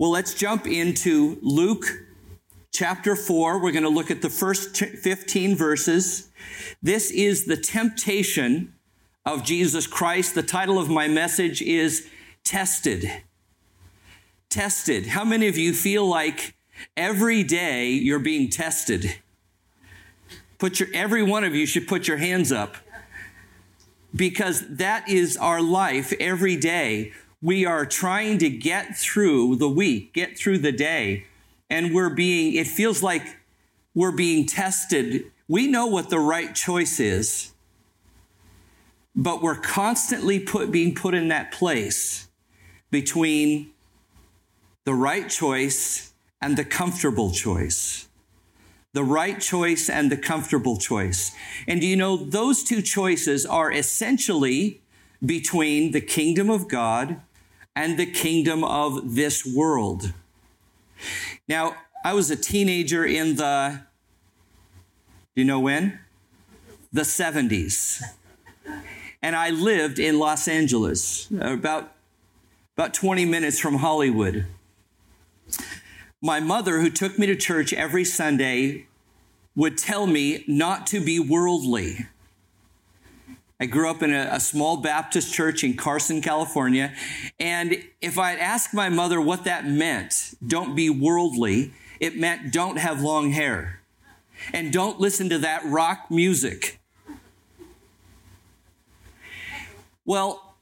Well, let's jump into Luke chapter 4. We're going to look at the first 15 verses. This is the temptation of Jesus Christ. The title of my message is Tested. Tested. How many of you feel like every day you're being tested? Put your, every one of you should put your hands up because that is our life every day. We are trying to get through the week, get through the day, and we're being, it feels like we're being tested. We know what the right choice is, but we're constantly put, being put in that place between the right choice and the comfortable choice the right choice and the comfortable choice. And you know those two choices are essentially between the kingdom of God and the kingdom of this world? Now, I was a teenager in the, do you know when? The 70s. And I lived in Los Angeles, about, about 20 minutes from Hollywood my mother, who took me to church every Sunday, would tell me not to be worldly. I grew up in a, a, small Baptist church in Carson, California. And if I'd asked my mother what that meant, don't be worldly, it meant don't have long hair. And don't listen to that rock music. Well,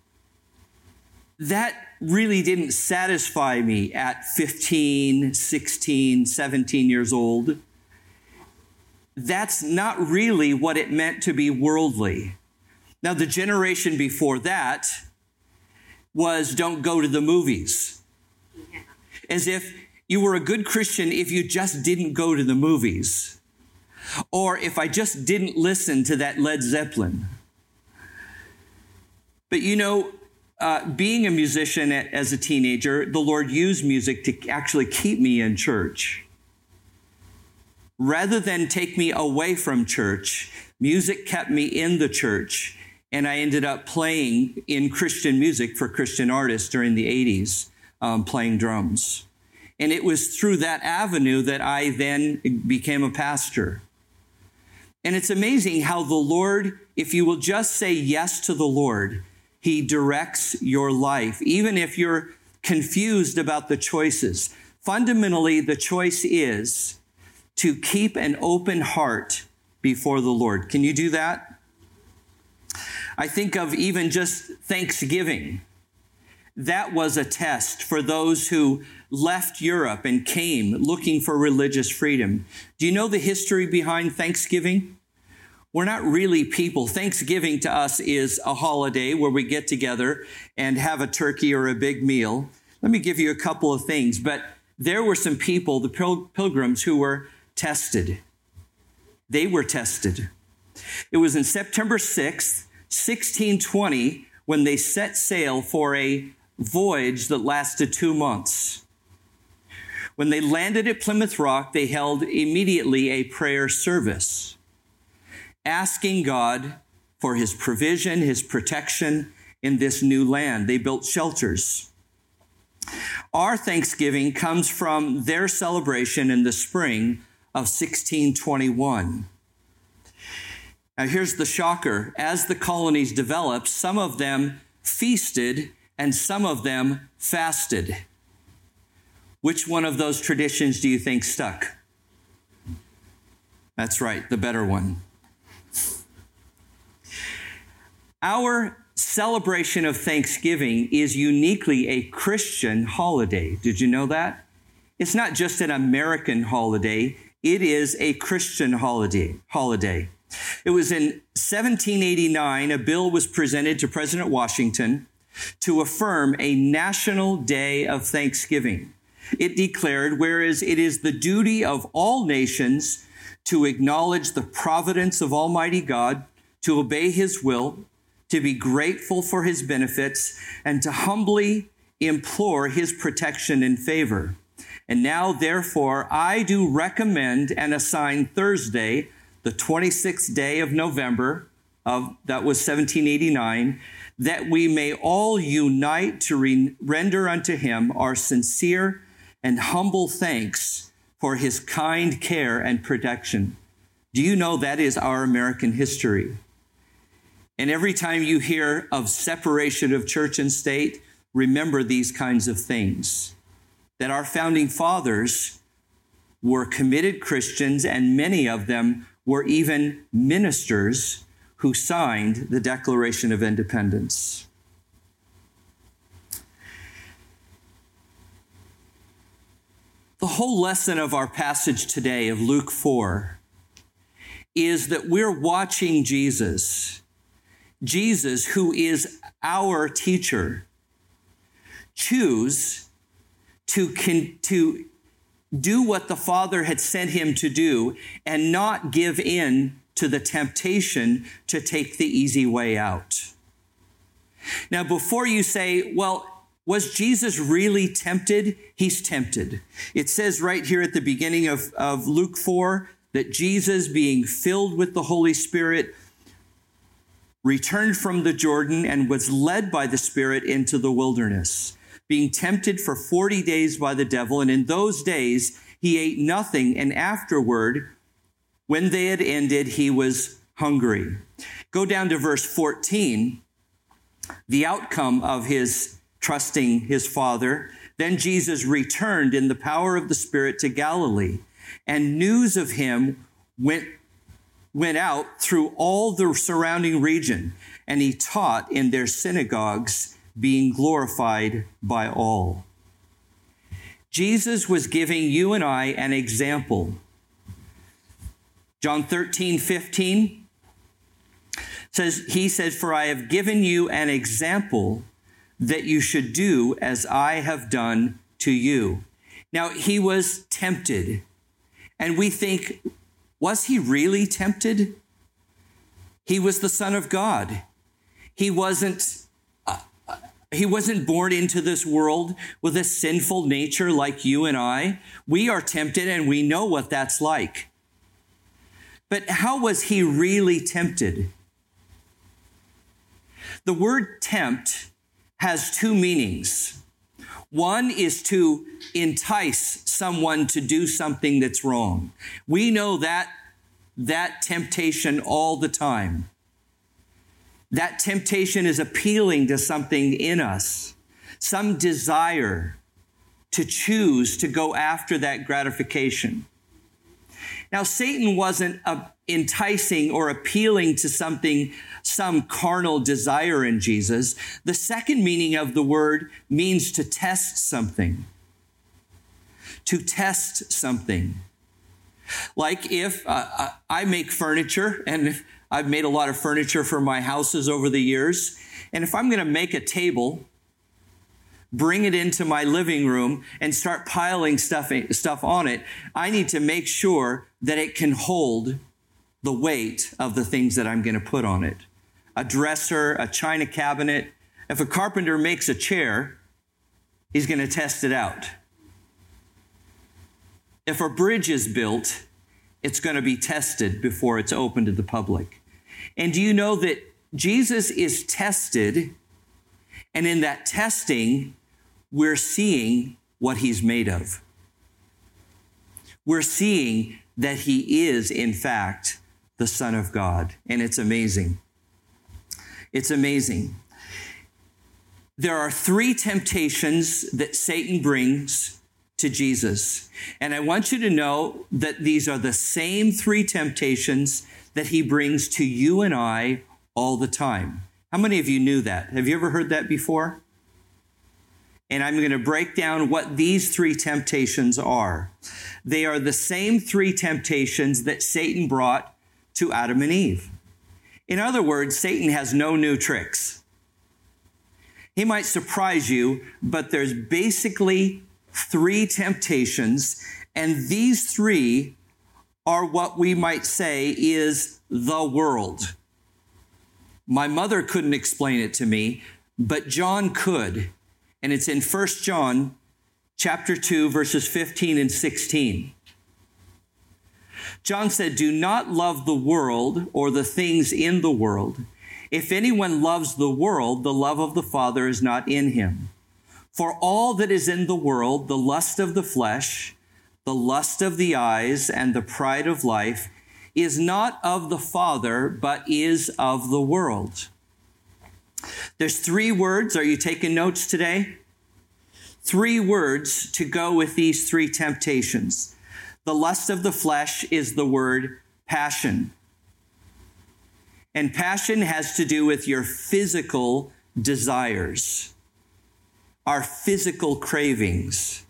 that really didn't satisfy me at 15, 16, 17 years old. That's not really what it meant to be worldly. Now, the generation before that was don't go to the movies. As if you were a good Christian if you just didn't go to the movies. Or if I just didn't listen to that Led Zeppelin. But you know, uh, being a musician as a teenager, the Lord used music to actually keep me in church. Rather than take me away from church, music kept me in the church, and I ended up playing in Christian music for Christian artists during the 80s, um, playing drums. And it was through that avenue that I then became a pastor. And it's amazing how the Lord, if you will just say yes to the Lord, he directs your life, even if you're confused about the choices. Fundamentally, the choice is to keep an open heart before the Lord. Can you do that? I think of even just Thanksgiving. That was a test for those who left Europe and came looking for religious freedom. Do you know the history behind Thanksgiving? We're not really people. Thanksgiving to us is a holiday where we get together and have a turkey or a big meal. Let me give you a couple of things, but there were some people, the pil- pilgrims, who were tested. They were tested. It was in September 6th, 1620, when they set sail for a voyage that lasted two months. When they landed at Plymouth Rock, they held immediately a prayer service asking God for his provision, his protection in this new land. They built shelters. Our Thanksgiving comes from their celebration in the spring of 1621. Now, here's the shocker. As the colonies developed, some of them feasted and some of them fasted. Which one of those traditions do you think stuck? That's right, the better one. Our celebration of Thanksgiving is uniquely a Christian holiday. Did you know that? It's not just an American holiday, it is a Christian holiday. holiday. It was in 1789 a bill was presented to President Washington to affirm a national day of thanksgiving. It declared, whereas it is the duty of all nations to acknowledge the providence of Almighty God, to obey his will, to be grateful for his benefits, and to humbly implore his protection and favor. And now, therefore, I do recommend and assign Thursday, the 26th day of November, of that was 1789, that we may all unite to re- render unto him our sincere and humble thanks for his kind care and protection. Do you know that is our American history? And every time you hear of separation of church and state, remember these kinds of things. That our founding fathers were committed Christians, and many of them were even ministers who signed the Declaration of Independence. The whole lesson of our passage today of Luke 4 is that we're watching Jesus Jesus, who is our teacher, choose to, con- to do what the Father had sent him to do and not give in to the temptation to take the easy way out. Now, before you say, well, was Jesus really tempted? He's tempted. It says right here at the beginning of, of Luke 4 that Jesus, being filled with the Holy Spirit, returned from the Jordan and was led by the Spirit into the wilderness, being tempted for 40 days by the devil. And in those days, he ate nothing. And afterward, when they had ended, he was hungry. Go down to verse 14. The outcome of his trusting his Father. Then Jesus returned in the power of the Spirit to Galilee, and news of him went went out through all the surrounding region, and he taught in their synagogues, being glorified by all. Jesus was giving you and I an example. John 13, 15 says, He says, For I have given you an example that you should do as I have done to you. Now, he was tempted. And we think, was he really tempted? He was the Son of God. He wasn't. He wasn't born into this world with a sinful nature like you and I. We are tempted and we know what that's like. But how was he really tempted? The word tempt has two meanings. One is to entice someone to do something that's wrong. We know that that temptation all the time. That temptation is appealing to something in us, some desire to choose to go after that gratification. Now, Satan wasn't uh, enticing or appealing to something, some carnal desire in Jesus. The second meaning of the word means to test something. To test something. Like if uh, uh I make furniture, and I've made a lot of furniture for my houses over the years, and if I'm going to make a table, bring it into my living room and start piling stuff, stuff on it, I need to make sure that it can hold the weight of the things that I'm going to put on it. A dresser, a china cabinet. If a carpenter makes a chair, he's going to test it out. If a bridge is built, it's going to be tested before it's open to the public. And do you know that Jesus is tested, and in that testing, we're seeing what he's made of. We're seeing that he is, in fact, the Son of God. And it's amazing. It's amazing. There are three temptations that Satan brings to Jesus. And I want you to know that these are the same three temptations that he brings to you and I all the time. How many of you knew that? Have you ever heard that before? And I'm going to break down what these three temptations are. They are the same three temptations that Satan brought to Adam and Eve. In other words, Satan has no new tricks. He might surprise you, but there's basically three temptations, and these three are what we might say is the world. My mother couldn't explain it to me, but John could. And it's in 1 John chapter 2 verses 15 and 16. John said, Do not love the world or the things in the world. If anyone loves the world, the love of the Father is not in him. For all that is in the world, the lust of the flesh, the lust of the eyes, and the pride of life, is not of the Father, but is of the world. There's three words. Are you taking notes today? Three words to go with these three temptations. The lust of the flesh is the word passion. And passion has to do with your physical desires our physical cravings.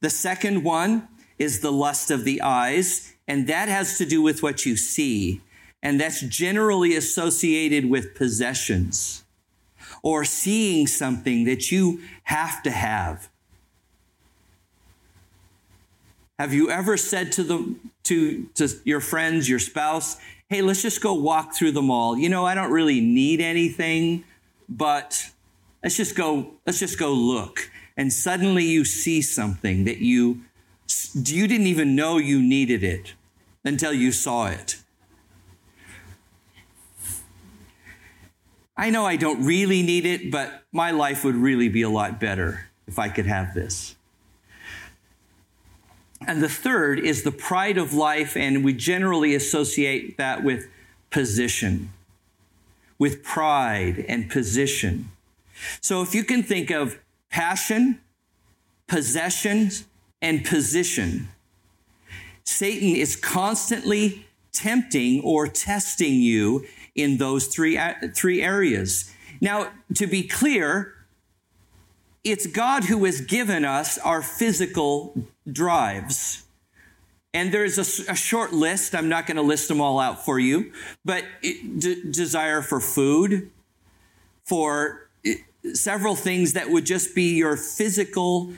The second one is the lust of the eyes, and that has to do with what you see. And that's generally associated with possessions or seeing something that you have to have. Have you ever said to the to to your friends, your spouse, "Hey, let's just go walk through the mall. You know, I don't really need anything, but let's just go let's just go look. And suddenly you see something that you you didn't even know you needed it until you saw it. I know i don't really need it but my life would really be a lot better if i could have this. And the third is the pride of life and we generally associate that with position with pride and position so if you can think of passion, possessions, and position, Satan is constantly tempting or testing you in those three, three areas. Now, to be clear, it's God who has given us our physical drives. And there's a, a short list. I'm not going to list them all out for you, but it, desire for food, for several things that would just be your physical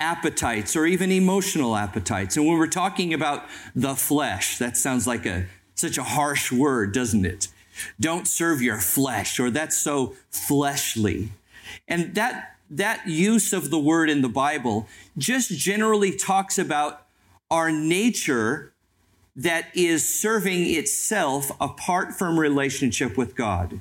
appetites or even emotional appetites. And when we're talking about the flesh, that sounds like a such a harsh word, doesn't it? Don't serve your flesh or that's so fleshly. And that that use of the word in the Bible just generally talks about our nature that is serving itself apart from relationship with God.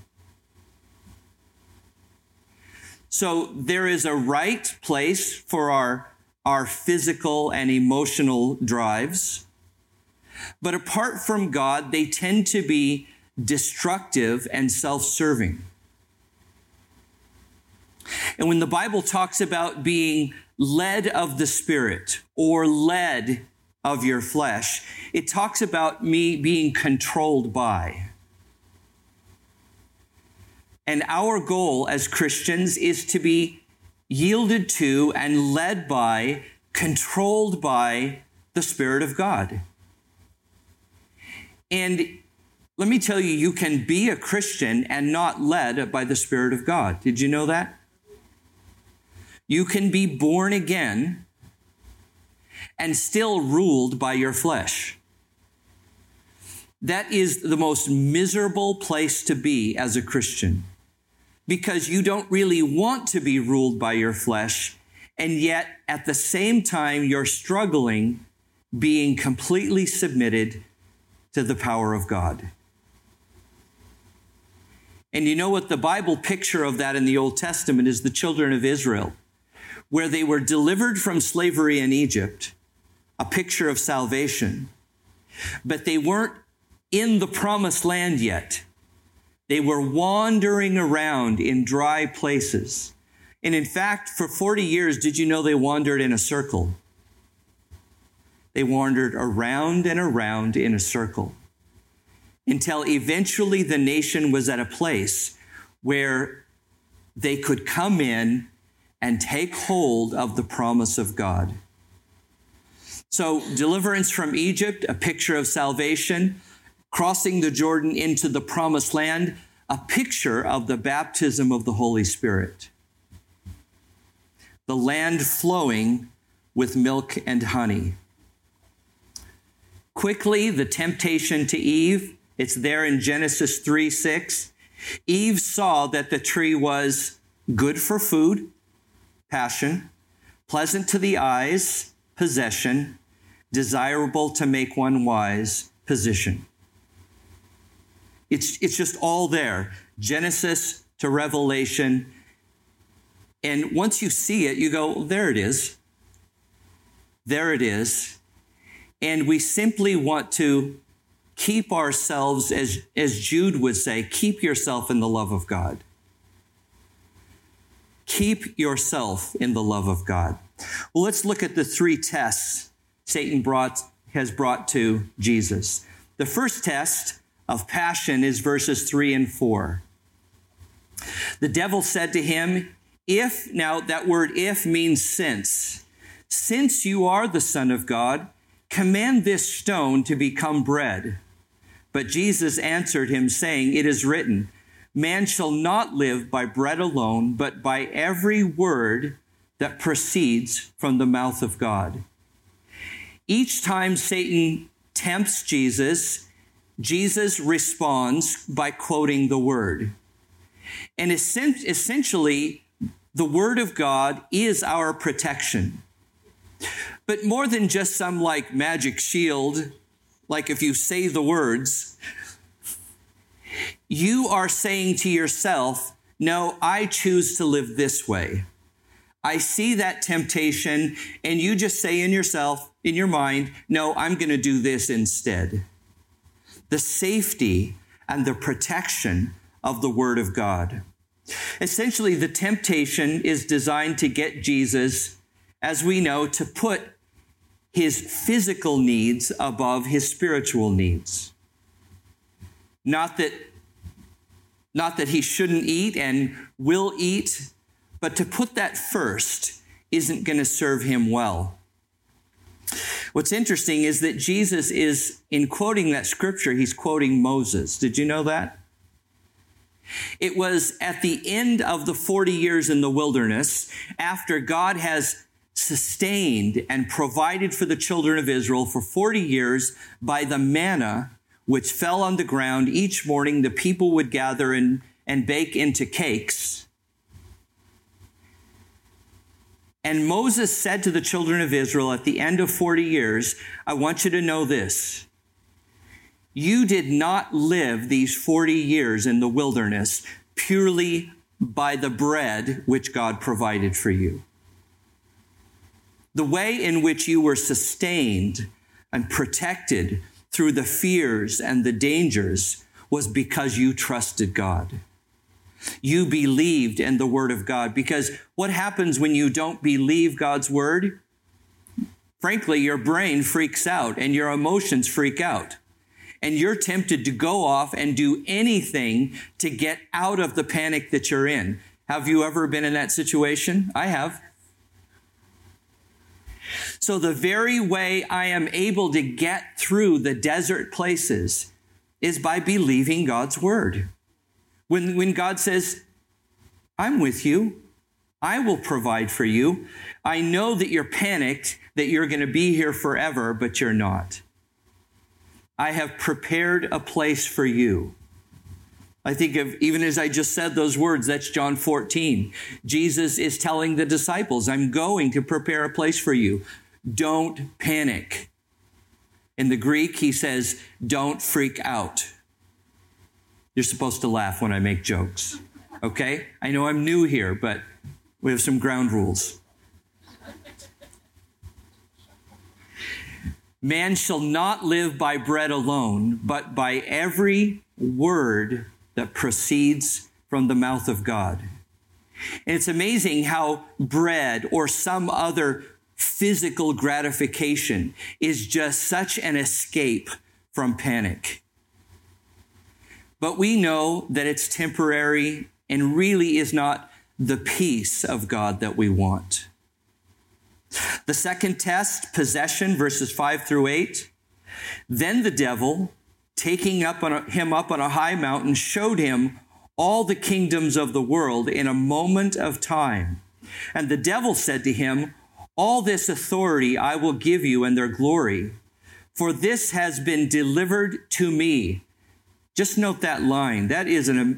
So there is a right place for our, our physical and emotional drives. But apart from God, they tend to be destructive and self serving. And when the Bible talks about being led of the Spirit or led of your flesh, it talks about me being controlled by. And our goal as Christians is to be yielded to and led by, controlled by the Spirit of God. And let me tell you, you can be a Christian and not led by the Spirit of God. Did you know that? You can be born again and still ruled by your flesh. That is the most miserable place to be as a Christian because you don't really want to be ruled by your flesh. And yet, at the same time, you're struggling being completely submitted to the power of God. And you know what the Bible picture of that in the Old Testament is the children of Israel, where they were delivered from slavery in Egypt, a picture of salvation, but they weren't in the promised land yet. They were wandering around in dry places. And in fact, for 40 years, did you know they wandered in a circle? They wandered around and around in a circle until eventually the nation was at a place where they could come in and take hold of the promise of God. So, deliverance from Egypt, a picture of salvation crossing the Jordan into the promised land, a picture of the baptism of the Holy Spirit. The land flowing with milk and honey. Quickly, the temptation to Eve, it's there in Genesis 3 6. Eve saw that the tree was good for food, passion, pleasant to the eyes, possession, desirable to make one wise, position. It's, it's just all there. Genesis to Revelation. And once you see it, you go, there it is. There it is. And we simply want to keep ourselves, as, as Jude would say, keep yourself in the love of God. Keep yourself in the love of God. Well, let's look at the three tests Satan brought, has brought to Jesus. The first test of passion is verses three and four. The devil said to him, If, now that word if means since, since you are the Son of God, command this stone to become bread. But Jesus answered him, saying, It is written, Man shall not live by bread alone, but by every word that proceeds from the mouth of God. Each time Satan tempts Jesus, Jesus responds by quoting the word. And essentially, the word of God is our protection. But more than just some like magic shield, like if you say the words, you are saying to yourself, No, I choose to live this way. I see that temptation, and you just say in yourself, in your mind, No, I'm going to do this instead. The safety and the protection of the Word of God. Essentially, the temptation is designed to get Jesus, as we know, to put his physical needs above his spiritual needs. Not that, not that he shouldn't eat and will eat, but to put that first isn't going to serve him well. What's interesting is that Jesus is, in quoting that scripture, he's quoting Moses. Did you know that? It was at the end of the 40 years in the wilderness, after God has sustained and provided for the children of Israel for 40 years by the manna which fell on the ground. Each morning the people would gather and, and bake into cakes. And Moses said to the children of Israel at the end of 40 years, I want you to know this. You did not live these 40 years in the wilderness purely by the bread which God provided for you. The way in which you were sustained and protected through the fears and the dangers was because you trusted God. You believed in the Word of God. Because what happens when you don't believe God's Word? Frankly, your brain freaks out and your emotions freak out. And you're tempted to go off and do anything to get out of the panic that you're in. Have you ever been in that situation? I have. So, the very way I am able to get through the desert places is by believing God's word. When, when God says, I'm with you, I will provide for you, I know that you're panicked that you're going to be here forever, but you're not. I have prepared a place for you. I think of, even as I just said those words, that's John 14. Jesus is telling the disciples, I'm going to prepare a place for you. Don't panic. In the Greek, he says, don't freak out. You're supposed to laugh when I make jokes. Okay? I know I'm new here, but we have some ground rules. Man shall not live by bread alone, but by every word that proceeds from the mouth of God. And it's amazing how bread or some other physical gratification is just such an escape from panic. But we know that it's temporary and really is not the peace of God that we want. The second test, possession, verses 5 through 8. Then the devil, taking up a, him up on a high mountain, showed him all the kingdoms of the world in a moment of time. And the devil said to him, All this authority I will give you and their glory, for this has been delivered to me. Just note that line. That is a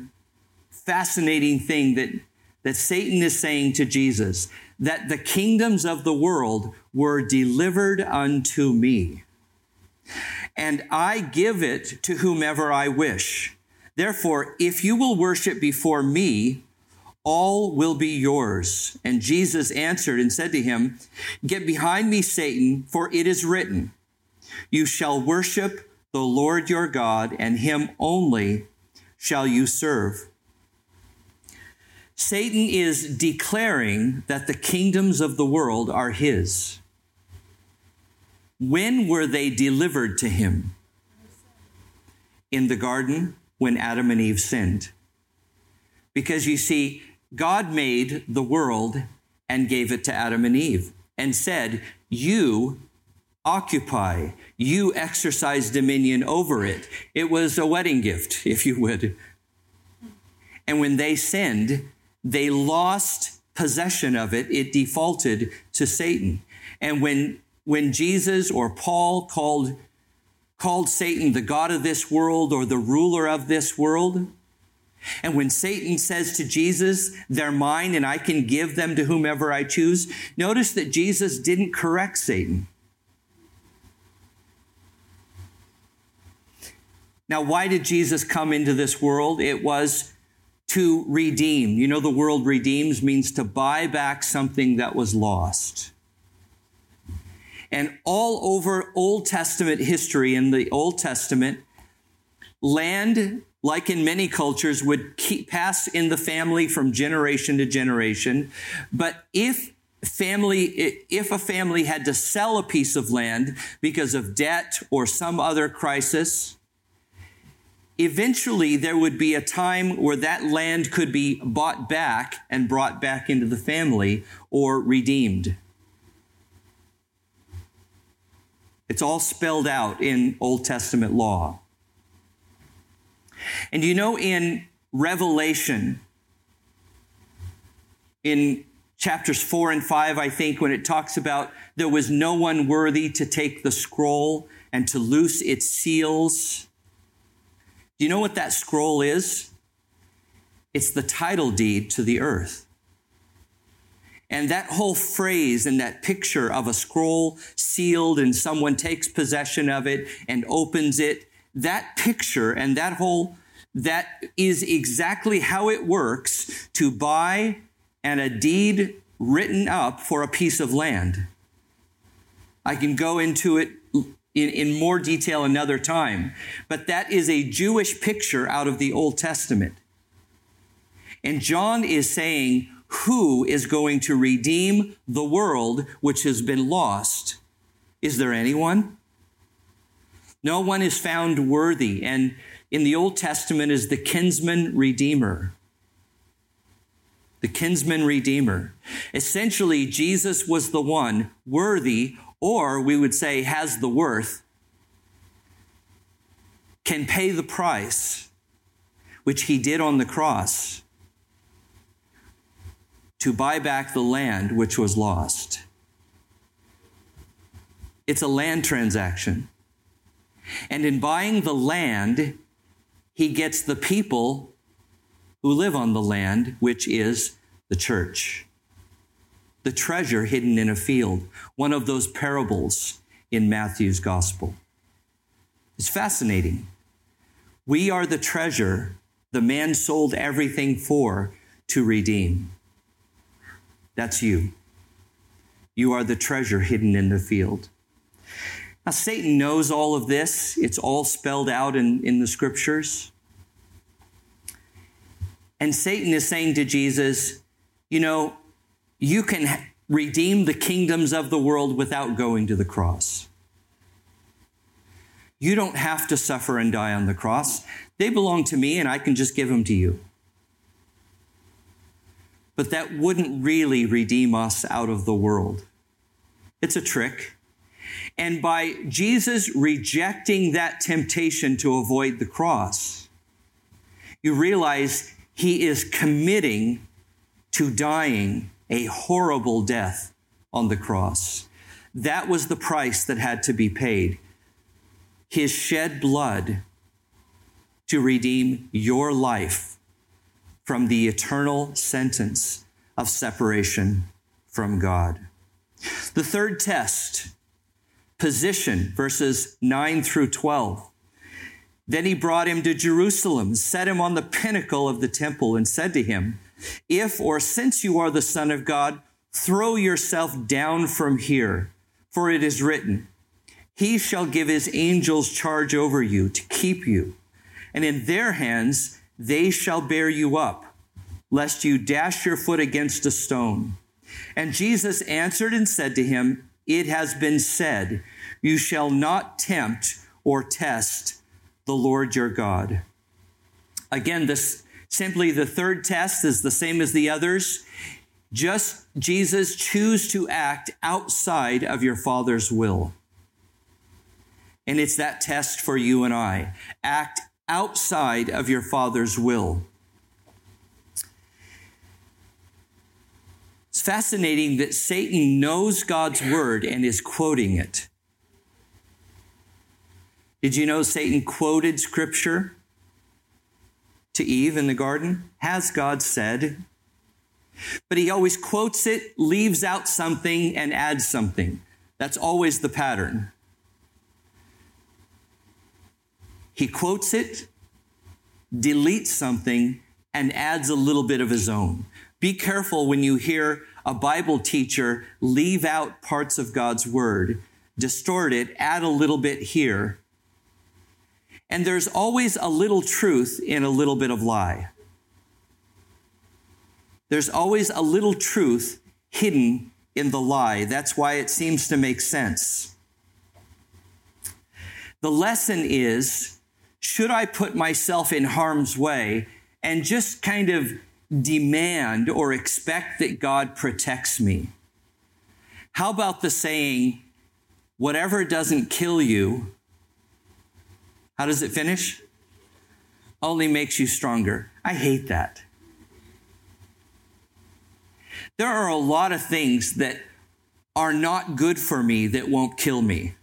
fascinating thing that, that Satan is saying to Jesus that the kingdoms of the world were delivered unto me and I give it to whomever I wish. Therefore, if you will worship before me, all will be yours. And Jesus answered and said to him, Get behind me, Satan, for it is written, You shall worship the Lord your God, and him only shall you serve. Satan is declaring that the kingdoms of the world are his. When were they delivered to him? In the garden when Adam and Eve sinned. Because you see, God made the world and gave it to Adam and Eve and said, You occupy, you exercise dominion over it. It was a wedding gift, if you would. And when they sinned, they lost possession of it. It defaulted to Satan. And when, when Jesus or Paul called, called Satan the God of this world or the ruler of this world, and when Satan says to Jesus, they're mine and I can give them to whomever I choose, notice that Jesus didn't correct Satan. Now, why did Jesus come into this world? It was to redeem. You know, the word redeems means to buy back something that was lost. And all over Old Testament history, in the Old Testament, land like in many cultures, would keep, pass in the family from generation to generation. But if family, if a family had to sell a piece of land because of debt or some other crisis, eventually there would be a time where that land could be bought back and brought back into the family or redeemed. It's all spelled out in Old Testament law. And you know, in Revelation, in chapters four and five, I think, when it talks about there was no one worthy to take the scroll and to loose its seals. Do you know what that scroll is? It's the title deed to the earth. And that whole phrase and that picture of a scroll sealed and someone takes possession of it and opens it that picture and that whole that is exactly how it works to buy and a deed written up for a piece of land. I can go into it in, in more detail another time, but that is a Jewish picture out of the Old Testament. And John is saying, who is going to redeem the world which has been lost? Is there anyone? No one is found worthy. And in the Old Testament is the kinsman redeemer. The kinsman redeemer. Essentially, Jesus was the one worthy, or we would say has the worth, can pay the price, which he did on the cross, to buy back the land which was lost. It's a land transaction. And in buying the land, he gets the people who live on the land, which is the church. The treasure hidden in a field, one of those parables in Matthew's gospel. It's fascinating. We are the treasure the man sold everything for to redeem. That's you. You are the treasure hidden in the field. Now, Satan knows all of this. It's all spelled out in, in the scriptures. And Satan is saying to Jesus, you know, you can redeem the kingdoms of the world without going to the cross. You don't have to suffer and die on the cross. They belong to me, and I can just give them to you. But that wouldn't really redeem us out of the world. It's a trick. And by Jesus rejecting that temptation to avoid the cross, you realize he is committing to dying a horrible death on the cross. That was the price that had to be paid. His shed blood to redeem your life from the eternal sentence of separation from God. The third test position, verses 9 through 12. Then he brought him to Jerusalem, set him on the pinnacle of the temple, and said to him, If or since you are the Son of God, throw yourself down from here, for it is written, He shall give his angels charge over you to keep you, and in their hands they shall bear you up, lest you dash your foot against a stone. And Jesus answered and said to him, It has been said, You shall not tempt or test the Lord your God. Again, this simply the third test is the same as the others. Just Jesus choose to act outside of your Father's will. And it's that test for you and I. Act outside of your Father's will. It's fascinating that Satan knows God's word and is quoting it. Did you know Satan quoted scripture to Eve in the garden? Has God said? But he always quotes it, leaves out something, and adds something. That's always the pattern. He quotes it, deletes something, and adds a little bit of his own. Be careful when you hear a Bible teacher leave out parts of God's word, distort it, add a little bit here. And there's always a little truth in a little bit of lie. There's always a little truth hidden in the lie. That's why it seems to make sense. The lesson is should I put myself in harm's way and just kind of demand or expect that God protects me? How about the saying, whatever doesn't kill you, how does it finish? Only makes you stronger. I hate that. There are a lot of things that are not good for me that won't kill me.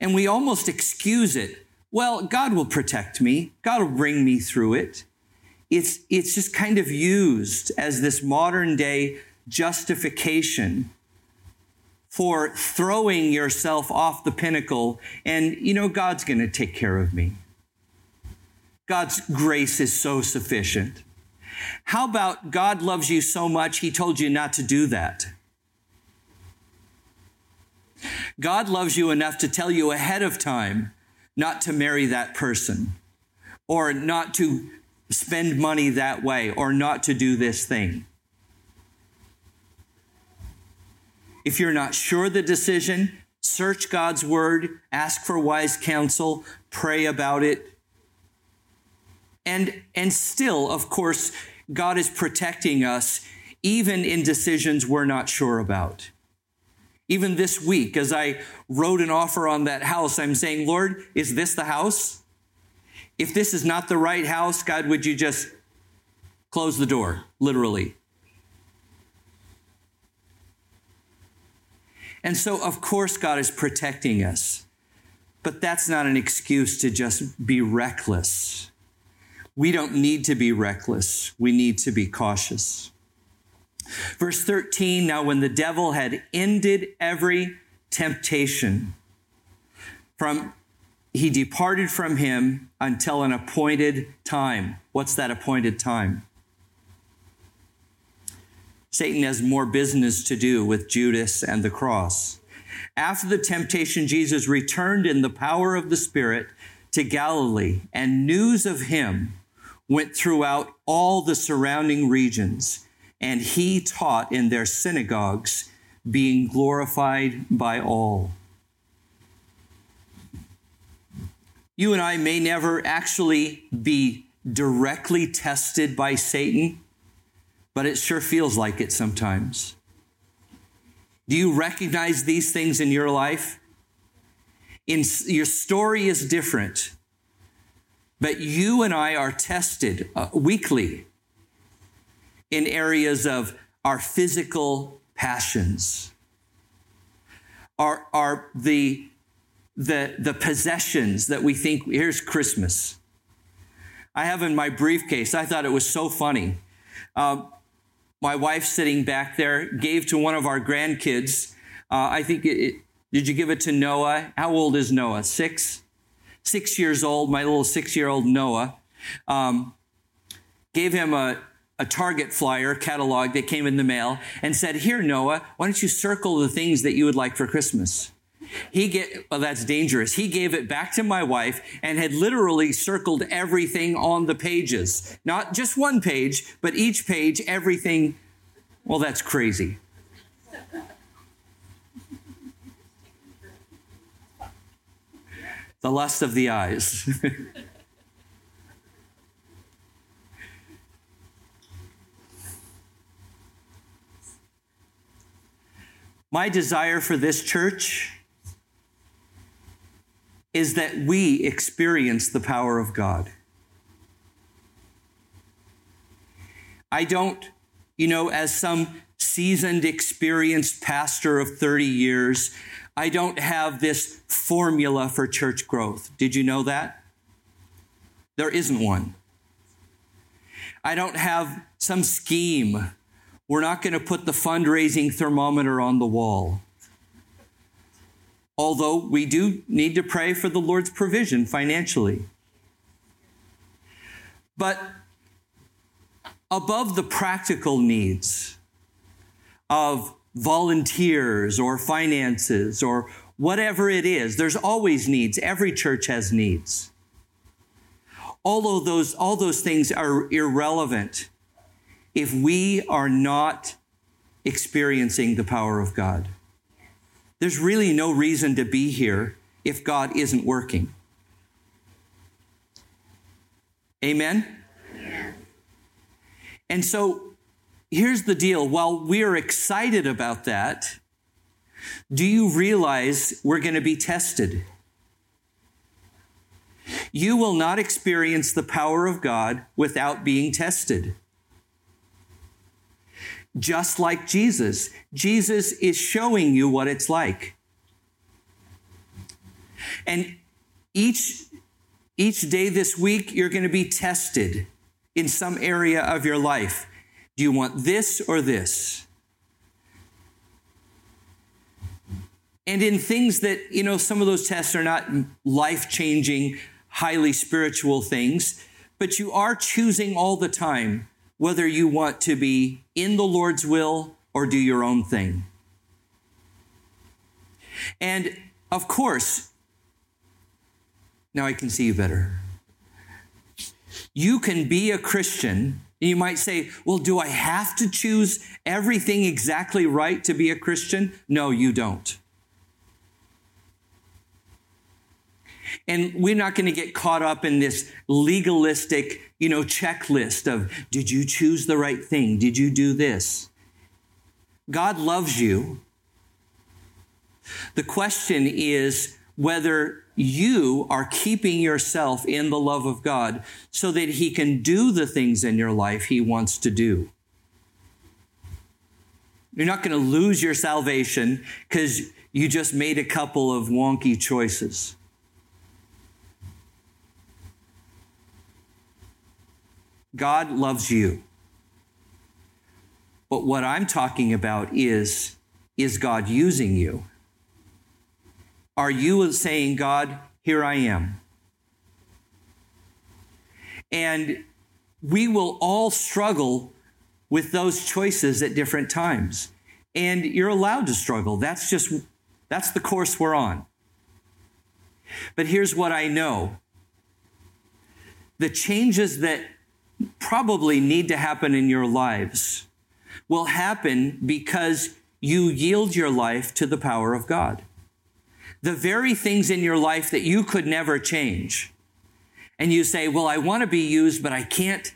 And we almost excuse it. Well, God will protect me. God will bring me through it. It's, it's just kind of used as this modern day justification for throwing yourself off the pinnacle and, you know, God's going to take care of me. God's grace is so sufficient. How about God loves you so much, he told you not to do that? God loves you enough to tell you ahead of time not to marry that person or not to spend money that way or not to do this thing. If you're not sure the decision, search God's word, ask for wise counsel, pray about it. And, and still, of course, God is protecting us even in decisions we're not sure about. Even this week, as I wrote an offer on that house, I'm saying, Lord, is this the house? If this is not the right house, God, would you just close the door, literally? And so, of course, God is protecting us. But that's not an excuse to just be reckless. We don't need to be reckless. We need to be cautious. Verse 13 Now, when the devil had ended every temptation, from he departed from him until an appointed time. What's that appointed time? Satan has more business to do with Judas and the cross. After the temptation, Jesus returned in the power of the Spirit to Galilee, and news of him went throughout all the surrounding regions and he taught in their synagogues, being glorified by all. You and I may never actually be directly tested by Satan, but it sure feels like it sometimes. Do you recognize these things in your life? In, your story is different, but you and I are tested uh, weekly in areas of our physical passions, are, are the, the, the possessions that we think, here's Christmas. I have in my briefcase, I thought it was so funny. Uh, my wife sitting back there gave to one of our grandkids, uh, I think it, it, did you give it to Noah? How old is Noah? Six? Six years old, my little six year old Noah. um, gave him a, a Target flyer catalog that came in the mail and said, Here, Noah, why don't you circle the things that you would like for Christmas? He get well, that's dangerous. He gave it back to my wife and had literally circled everything on the pages. Not just one page, but each page, everything. Well, that's crazy. the lust of the eyes. My desire for this church is that we experience the power of God. I don't, you know, as some seasoned, experienced pastor of 30 years, I don't have this formula for church growth. Did you know that? There isn't one. I don't have some scheme. We're not going to put the fundraising thermometer on the wall. Although we do need to pray for the Lord's provision financially. But above the practical needs of volunteers or finances or whatever it is. There's always needs. Every church has needs. All of those, all those things are irrelevant if we are not experiencing the power of God. There's really no reason to be here if God isn't working. Amen? And so here's the deal while we're excited about that, do you realize we're going to be tested? You will not experience the power of God without being tested. Just like Jesus, Jesus is showing you what it's like. And each, each day this week, you're going to be tested in some area of your life. Do you want this or this? And in things that, you know, some of those tests are not life changing, highly spiritual things, but you are choosing all the time whether you want to be in the Lord's will or do your own thing. And of course, now I can see you better. You can be a Christian and you might say, well, do I have to choose everything exactly right to be a Christian? No, you don't. And we're not going to get caught up in this legalistic, you know, checklist of did you choose the right thing? Did you do this? God loves you. The question is whether you are keeping yourself in the love of God so that He can do the things in your life He wants to do. You're not going to lose your salvation because you just made a couple of wonky choices. God loves you. But what I'm talking about is, is God using you? Are you saying, God, here I am? And we will all struggle with those choices at different times. And you're allowed to struggle. That's just, that's the course we're on. But here's what I know the changes that probably need to happen in your lives will happen because you yield your life to the power of God the very things in your life that you could never change. And you say, well, I want to be used, but I can't,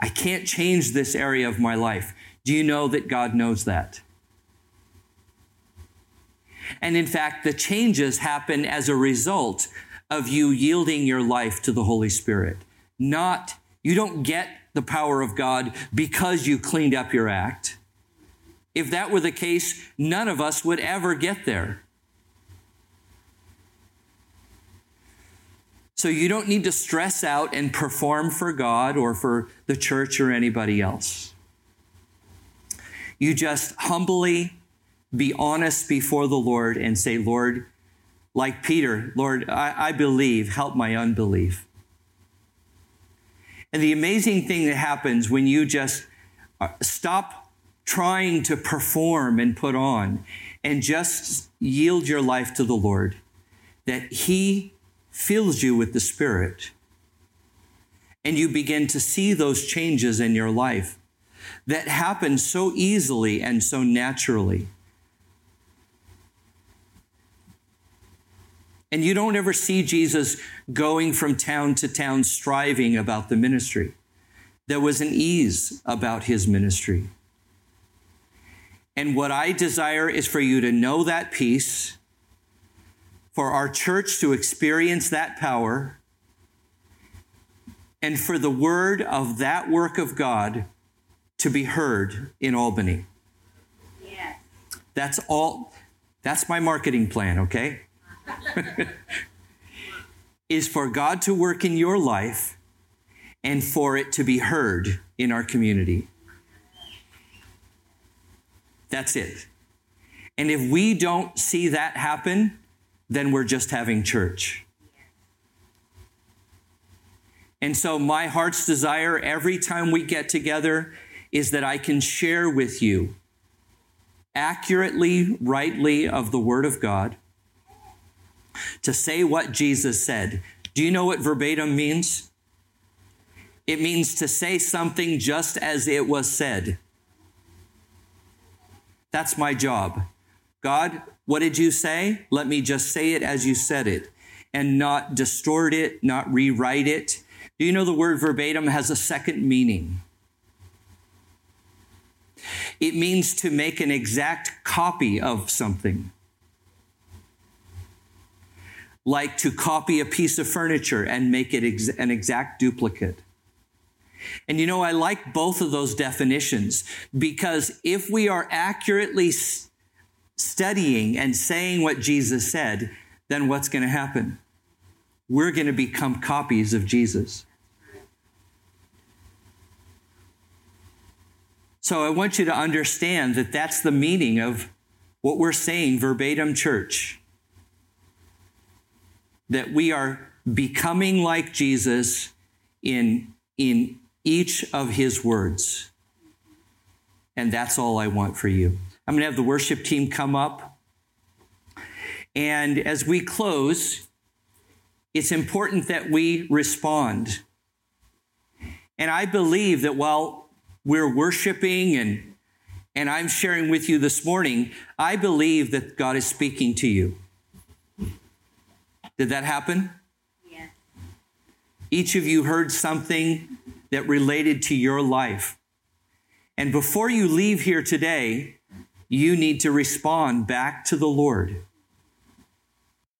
I can't change this area of my life. Do you know that God knows that? And in fact, the changes happen as a result of you yielding your life to the Holy Spirit. Not, you don't get the power of God because you cleaned up your act. If that were the case, none of us would ever get there. So you don't need to stress out and perform for God or for the church or anybody else. You just humbly be honest before the Lord and say, Lord, like Peter, Lord, I, I believe, help my unbelief. And the amazing thing that happens when you just uh, stop trying to perform and put on and just yield your life to the Lord, that He fills you with the Spirit. And you begin to see those changes in your life that happen so easily and so naturally. And you don't ever see Jesus going from town to town striving about the ministry. There was an ease about his ministry. And what I desire is for you to know that peace, for our church to experience that power, and for the word of that work of God to be heard in Albany. Yes. That's all. That's my marketing plan, okay? is for God to work in your life and for it to be heard in our community. That's it. And if we don't see that happen, then we're just having church. And so, my heart's desire every time we get together is that I can share with you accurately, rightly of the Word of God to say what Jesus said. Do you know what verbatim means? It means to say something just as it was said. That's my job. God, what did you say? Let me just say it as you said it and not distort it, not rewrite it. Do you know the word verbatim has a second meaning? It means to make an exact copy of something like to copy a piece of furniture and make it ex- an exact duplicate. And you know, I like both of those definitions because if we are accurately s- studying and saying what Jesus said, then what's going to happen? We're going to become copies of Jesus. So I want you to understand that that's the meaning of what we're saying verbatim church that we are becoming like Jesus in, in each of his words. And that's all I want for you. I'm going to have the worship team come up. And as we close, it's important that we respond. And I believe that while we're worshiping and, and I'm sharing with you this morning, I believe that God is speaking to you. Did that happen? Yes. Each of you heard something that related to your life. And before you leave here today, you need to respond back to the Lord.